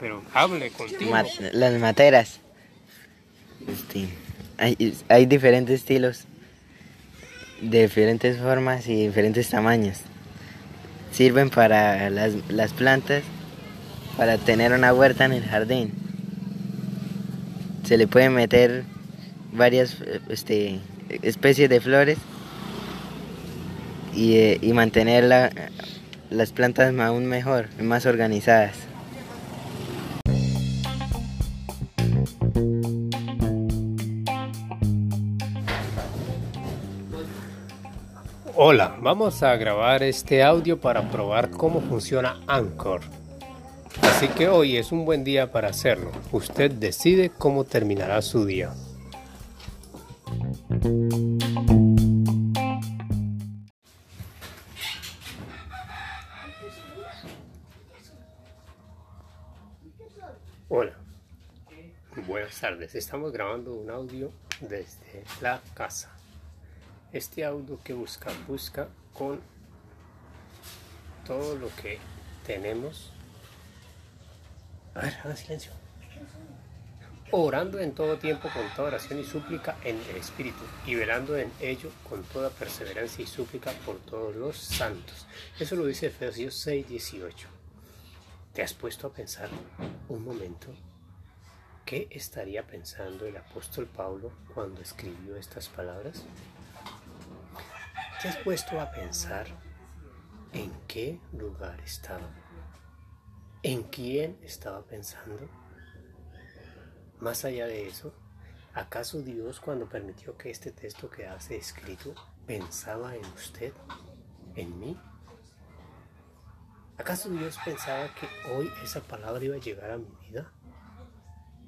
pero hable contigo. Las materas. Este, hay, hay diferentes estilos, de diferentes formas y diferentes tamaños. Sirven para las, las plantas, para tener una huerta en el jardín. Se le pueden meter varias este, especies de flores y, eh, y mantener la- las plantas aún mejor, más organizadas. Hola, vamos a grabar este audio para probar cómo funciona Anchor. Así que hoy es un buen día para hacerlo. Usted decide cómo terminará su día. Hola, buenas tardes. Estamos grabando un audio desde la casa. Este audio que busca, busca con todo lo que tenemos. A ver, haga silencio. Orando en todo tiempo con toda oración y súplica en el Espíritu, y velando en ello con toda perseverancia y súplica por todos los santos. Eso lo dice Efesios 6, 18. ¿Te has puesto a pensar un momento qué estaría pensando el apóstol Pablo cuando escribió estas palabras? ¿Te has puesto a pensar en qué lugar estaba? ¿En quién estaba pensando? Más allá de eso, ¿acaso Dios cuando permitió que este texto quedase escrito pensaba en usted, en mí? ¿Acaso Dios pensaba que hoy esa palabra iba a llegar a mi vida?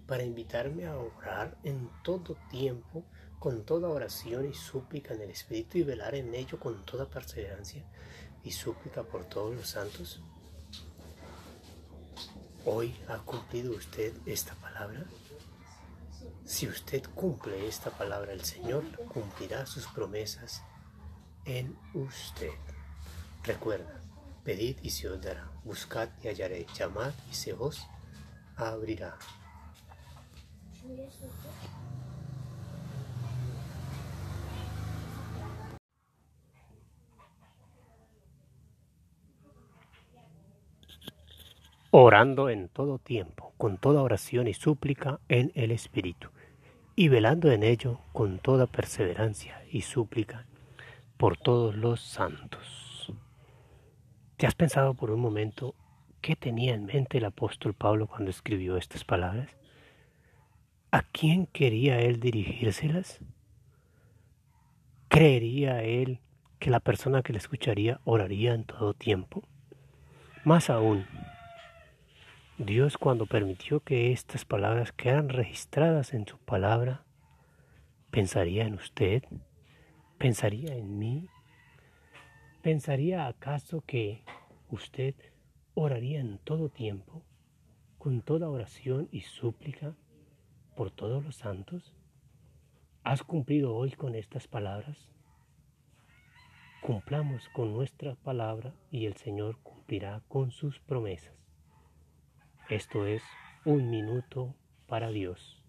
Para invitarme a orar en todo tiempo, con toda oración y súplica en el Espíritu y velar en ello con toda perseverancia y súplica por todos los santos. ¿Hoy ha cumplido usted esta palabra? Si usted cumple esta palabra, el Señor cumplirá sus promesas en usted. Recuerda, pedid y se os dará, buscad y hallaré, llamad y se os abrirá. Orando en todo tiempo, con toda oración y súplica en el Espíritu, y velando en ello con toda perseverancia y súplica por todos los santos. ¿Te has pensado por un momento qué tenía en mente el apóstol Pablo cuando escribió estas palabras? ¿A quién quería él dirigírselas? ¿Creería él que la persona que le escucharía oraría en todo tiempo? Más aún, Dios cuando permitió que estas palabras quedaran registradas en su palabra, ¿pensaría en usted? ¿Pensaría en mí? ¿Pensaría acaso que usted oraría en todo tiempo, con toda oración y súplica por todos los santos? ¿Has cumplido hoy con estas palabras? Cumplamos con nuestra palabra y el Señor cumplirá con sus promesas. Esto es un minuto para Dios.